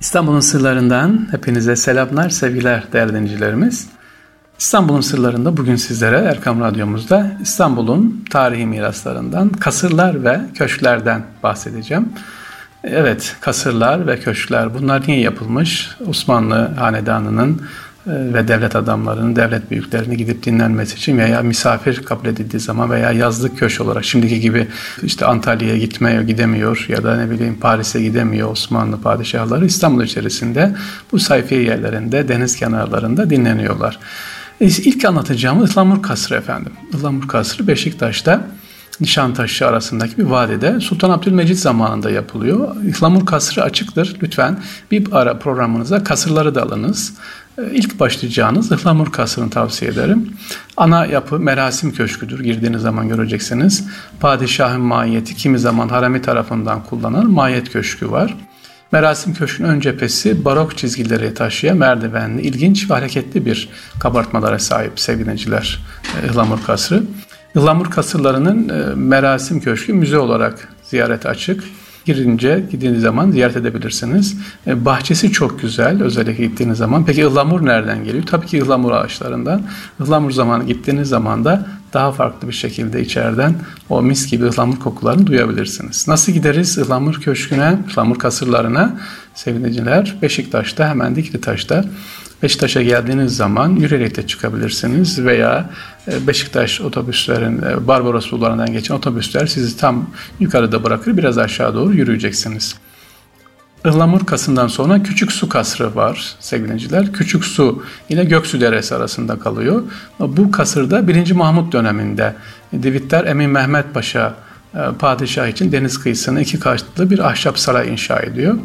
İstanbul'un sırlarından hepinize selamlar, sevgiler değerli dinleyicilerimiz. İstanbul'un sırlarında bugün sizlere Erkam Radyomuzda İstanbul'un tarihi miraslarından, kasırlar ve köşklerden bahsedeceğim. Evet, kasırlar ve köşkler bunlar niye yapılmış? Osmanlı Hanedanı'nın ve devlet adamlarının, devlet büyüklerinin gidip dinlenmesi için veya misafir kabul edildiği zaman veya yazlık köşk olarak şimdiki gibi işte Antalya'ya gitmiyor, gidemiyor ya da ne bileyim Paris'e gidemiyor Osmanlı padişahları İstanbul içerisinde bu sayfiye yerlerinde, deniz kenarlarında dinleniyorlar. E, ilk anlatacağımız Ihlamur Kasrı efendim. Ihlamur Kasrı Beşiktaş'ta Nişantaşı arasındaki bir vadide Sultan Abdülmecit zamanında yapılıyor. İhlamur kasrı açıktır. Lütfen bir ara programınıza kasırları da alınız. Ee, ilk başlayacağınız ıhlamur kasrını tavsiye ederim. Ana yapı merasim köşküdür. Girdiğiniz zaman göreceksiniz. Padişahın mahiyeti kimi zaman harami tarafından kullanılan mahiyet köşkü var. Merasim Köşkü'nün ön cephesi barok çizgileri taşıyan merdivenli, ilginç ve hareketli bir kabartmalara sahip sevgiliciler Ihlamur Kasrı. Ihlamur Kasırlarının e, Merasim Köşkü müze olarak ziyarete açık. Girince gittiğiniz zaman ziyaret edebilirsiniz. E, bahçesi çok güzel özellikle gittiğiniz zaman. Peki ıhlamur nereden geliyor? Tabii ki ıhlamur ağaçlarından. Ihlamur zamanı gittiğiniz zaman da daha farklı bir şekilde içeriden o mis gibi ıhlamur kokularını duyabilirsiniz. Nasıl gideriz ıhlamur köşküne, ıhlamur kasırlarına? Sevgiliciler Beşiktaş'ta hemen Dikilitaş'ta Beşiktaş'a geldiğiniz zaman yürüyerek de çıkabilirsiniz veya e, Beşiktaş otobüslerin, e, Barbaros yollarından geçen otobüsler sizi tam yukarıda bırakır, biraz aşağı doğru yürüyeceksiniz. Ihlamur Kası'ndan sonra Küçük Su Kasrı var sevgiliciler. Küçük Su ile Göksu Deresi arasında kalıyor. Bu kasırda 1. Mahmut döneminde Divitler Emin Mehmet Paşa e, padişah için deniz kıyısına iki katlı bir ahşap saray inşa ediyor.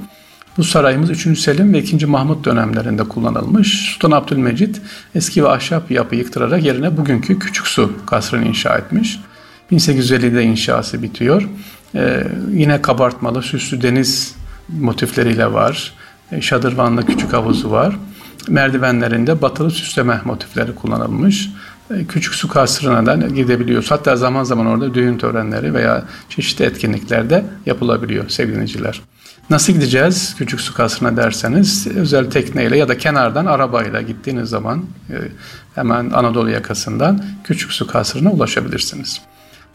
Bu sarayımız 3. Selim ve 2. Mahmut dönemlerinde kullanılmış. Sultan Abdülmecit eski ve ahşap yapı yıktırarak yerine bugünkü Küçük Su kasrını inşa etmiş. 1850'de inşası bitiyor. Ee, yine kabartmalı süslü deniz motifleriyle var. E, şadırvanlı küçük havuzu var. Merdivenlerinde batılı süsleme motifleri kullanılmış. E, küçük su kasrına da gidebiliyoruz. Hatta zaman zaman orada düğün törenleri veya çeşitli etkinliklerde yapılabiliyor sevgiliciler. Nasıl gideceğiz küçük su kasrına derseniz özel tekneyle ya da kenardan arabayla gittiğiniz zaman e, hemen Anadolu yakasından küçük su kasrına ulaşabilirsiniz.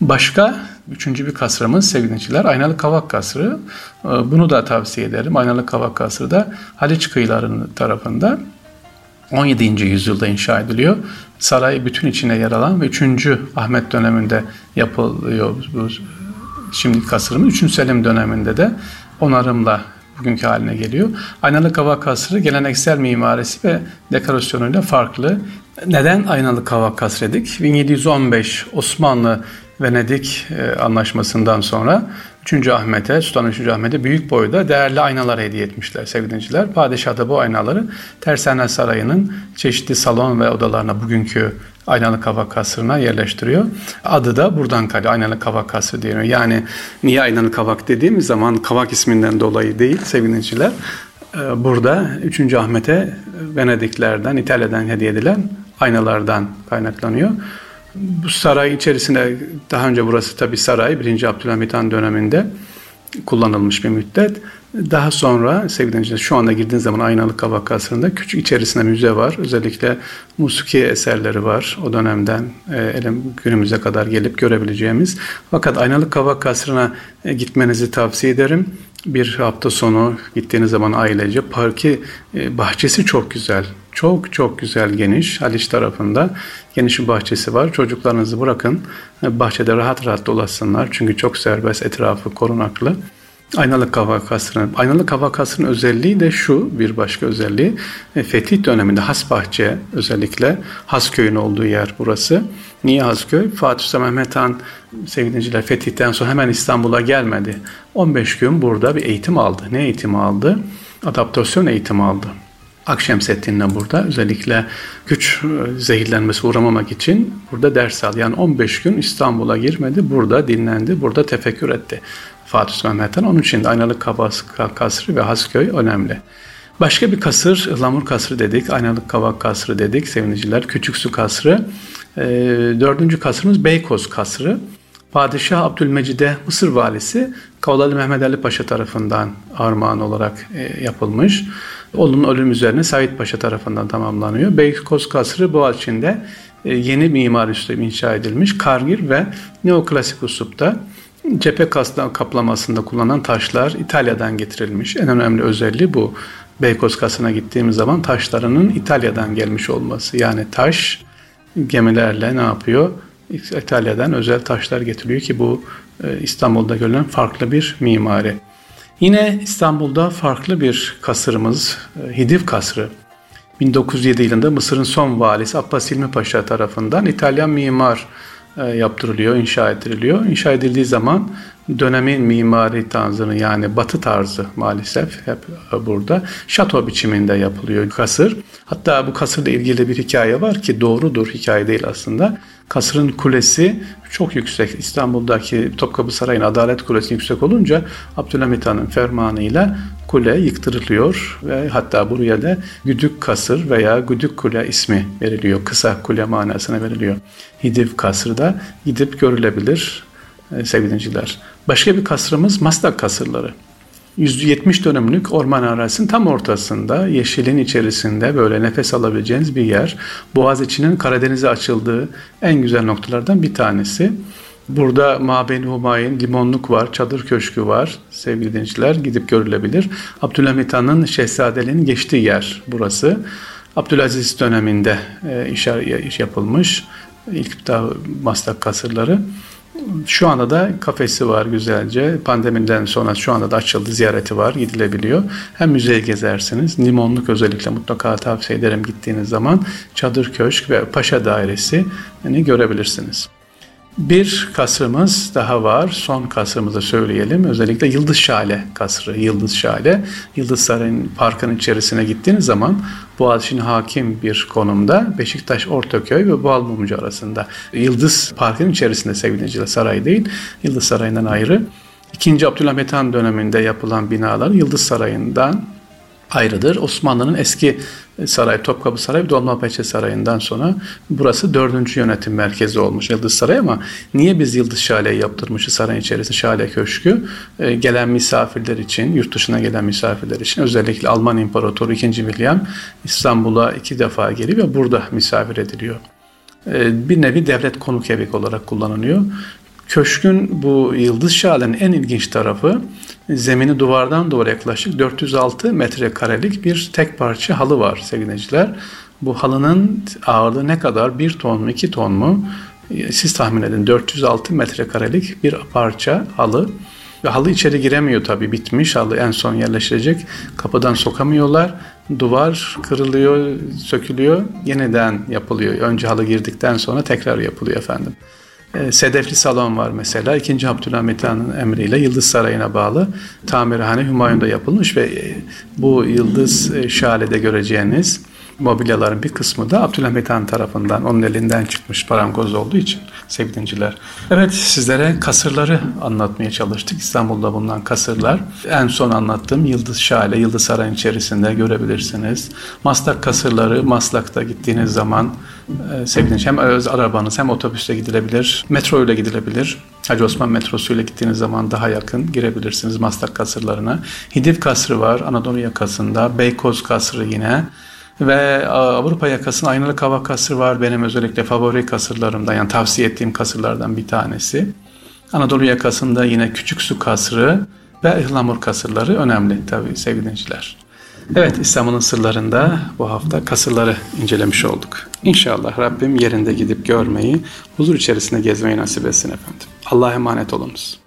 Başka üçüncü bir kasrımız sevgiliciler Aynalı Kavak Kasrı. E, bunu da tavsiye ederim. Aynalı Kavak Kasrı da Haliç kıyılarının tarafında 17. yüzyılda inşa ediliyor. Saray bütün içine yer alan ve 3. Ahmet döneminde yapılıyor bu şimdi kasrımız. 3. Selim döneminde de onarımla bugünkü haline geliyor. Aynalı kavak kasrı geleneksel mimarisi ve dekorasyonuyla farklı. Neden aynalı kavak kasredik? 1715 Osmanlı Venedik e, anlaşmasından sonra 3. Ahmet'e, Sultan 3. Ahmet'e büyük boyda değerli aynalar hediye etmişler sevgili. Padişah da bu aynaları Tersane Sarayı'nın çeşitli salon ve odalarına bugünkü aynalı kavak kasrına yerleştiriyor. Adı da buradan kalıyor. Aynalı kavak kasrı deniyor. Yani niye aynalı kavak dediğimiz zaman kavak isminden dolayı değil sevgili. E, burada 3. Ahmet'e Venediklerden, İtalya'dan hediye edilen aynalardan kaynaklanıyor. Bu saray içerisinde daha önce burası tabi saray 1. Abdülhamit Han döneminde kullanılmış bir müddet. Daha sonra sevgili şu anda girdiğiniz zaman Aynalı Kavak Kasrı'nda küçük içerisinde müze var. Özellikle musiki eserleri var. O dönemden e, günümüze kadar gelip görebileceğimiz. Fakat Aynalı Kavak Kasrı'na e, gitmenizi tavsiye ederim. Bir hafta sonu gittiğiniz zaman ailece parki e, bahçesi çok güzel. Çok çok güzel geniş Haliç tarafında geniş bir bahçesi var. Çocuklarınızı bırakın bahçede rahat rahat dolaşsınlar. Çünkü çok serbest etrafı korunaklı. Aynalı Kavak Kasrı'nın. Aynalı Kavak Kasrı'nın özelliği de şu bir başka özelliği. E, Fetih döneminde Hasbahçe özellikle Hasköy'ün olduğu yer burası. Niye Hasköy? Fatih Sultan Mehmet Han sevgiliciler Fetih'ten sonra hemen İstanbul'a gelmedi. 15 gün burada bir eğitim aldı. Ne eğitimi aldı? Adaptasyon eğitimi aldı. Akşemseddin'le burada özellikle güç e, zehirlenmesi uğramamak için burada ders aldı. Yani 15 gün İstanbul'a girmedi, burada dinlendi, burada tefekkür etti. Fatih Sultan Mehmet Han. Onun için de Aynalı Kabas, Kasrı ve Hasköy önemli. Başka bir kasır, Ihlamur Kasrı dedik, Aynalık Kavak Kasrı dedik sevgiliciler, Küçük Su Kasrı. E, dördüncü kasrımız Beykoz Kasrı. Padişah Abdülmecid'e Mısır valisi Kavalalı Mehmet Ali Paşa tarafından armağan olarak e, yapılmış. Onun ölüm üzerine Said Paşa tarafından tamamlanıyor. Beykoz Kasrı Boğaziçi'nde e, yeni mimari üslubu inşa edilmiş. Kargir ve neoklasik uslupta cephe kaplamasında kullanılan taşlar İtalya'dan getirilmiş. En önemli özelliği bu. Beykoz Kasrı'na gittiğimiz zaman taşlarının İtalya'dan gelmiş olması. Yani taş gemilerle ne yapıyor? İtalya'dan özel taşlar getiriyor ki bu e, İstanbul'da görülen farklı bir mimari. Yine İstanbul'da farklı bir kasırımız Hidiv Kasrı. 1907 yılında Mısır'ın son valisi Abbas İlmi Paşa tarafından İtalyan mimar e, yaptırılıyor, inşa ediliyor. İnşa edildiği zaman dönemin mimari tarzını yani batı tarzı maalesef hep burada şato biçiminde yapılıyor kasır. Hatta bu kasırla ilgili bir hikaye var ki doğrudur hikaye değil aslında. Kasırın kulesi çok yüksek. İstanbul'daki Topkapı Sarayı'nın Adalet Kulesi yüksek olunca Abdülhamit Han'ın fermanıyla kule yıktırılıyor ve hatta buraya da Güdük Kasır veya Güdük Kule ismi veriliyor. Kısa kule manasına veriliyor. Hidiv Kasır'da gidip görülebilir e, sevgili dinciler. Başka bir kasrımız Maslak kasırları. 170 dönümlük orman arazisinin tam ortasında, yeşilin içerisinde böyle nefes alabileceğiniz bir yer. Boğaziçi'nin Karadeniz'e açıldığı en güzel noktalardan bir tanesi. Burada Mabeni Humayun limonluk var, çadır köşkü var sevgili dinleyiciler gidip görülebilir. Abdülhamit Han'ın şehzadeliğinin geçtiği yer burası. Abdülaziz döneminde e, iş yapılmış ilk daha Maslak kasırları. Şu anda da kafesi var güzelce. Pandemiden sonra şu anda da açıldı, ziyareti var, gidilebiliyor. Hem müzeyi gezersiniz. Limonluk özellikle mutlaka tavsiye ederim gittiğiniz zaman. Çadır Köşk ve Paşa Dairesi yani görebilirsiniz. Bir kasrımız daha var. Son kasrımızı söyleyelim. Özellikle Yıldız Şale kasrı. Yıldız Şale. Yıldız Sarayı'nın parkın içerisine gittiğiniz zaman Boğaziçi'nin hakim bir konumda Beşiktaş, Ortaköy ve Boğalmumcu arasında. Yıldız Park'ın içerisinde sevgili saray değil. Yıldız Sarayı'ndan ayrı. İkinci Abdülhamit Han döneminde yapılan binalar Yıldız Sarayı'ndan ayrıdır. Osmanlı'nın eski saray, Topkapı Sarayı Dolmabahçe Sarayı'ndan sonra burası dördüncü yönetim merkezi olmuş Yıldız Sarayı ama niye biz Yıldız Şale'yi yaptırmışız sarayın içerisinde Şale Köşkü? E, gelen misafirler için, yurt dışına gelen misafirler için özellikle Alman İmparatoru 2. William İstanbul'a iki defa geliyor ve burada misafir ediliyor. E, bir nevi devlet konuk evi olarak kullanılıyor. Köşkün bu Yıldız Şale'nin en ilginç tarafı zemini duvardan duvara yaklaşık 406 metrekarelik bir tek parça halı var sevgiliciler. Bu halının ağırlığı ne kadar? 1 ton mu 2 ton mu? Siz tahmin edin 406 metrekarelik bir parça halı. Ve halı içeri giremiyor tabii bitmiş halı en son yerleştirecek. Kapıdan sokamıyorlar. Duvar kırılıyor, sökülüyor, yeniden yapılıyor. Önce halı girdikten sonra tekrar yapılıyor efendim. E, sedefli salon var mesela. 2. Abdülhamit Han'ın emriyle Yıldız Sarayı'na bağlı tamirhane Hümayun'da yapılmış ve e, bu Yıldız e, Şale'de göreceğiniz mobilyaların bir kısmı da Abdülhamit Han tarafından onun elinden çıkmış parangoz olduğu için sevgilinciler. Evet sizlere kasırları anlatmaya çalıştık. İstanbul'da bulunan kasırlar. En son anlattığım Yıldız Şale, Yıldız Sarayı'nın içerisinde görebilirsiniz. Maslak kasırları, Maslak'ta gittiğiniz zaman e, hem öz arabanız hem otobüste gidilebilir, metro ile gidilebilir. Hacı Osman metrosu ile gittiğiniz zaman daha yakın girebilirsiniz Maslak kasırlarına. Hidiv kasrı var Anadolu yakasında, Beykoz kasrı yine. Ve Avrupa yakasında aynalı kava kasrı var. Benim özellikle favori kasırlarımdan yani tavsiye ettiğim kasırlardan bir tanesi. Anadolu yakasında yine Küçük Su kasrı ve Ihlamur kasırları önemli tabii sevgili. Evet İstanbul'un sırlarında bu hafta kasırları incelemiş olduk. İnşallah Rabbim yerinde gidip görmeyi, huzur içerisinde gezmeyi nasip etsin efendim. Allah'a emanet olunuz.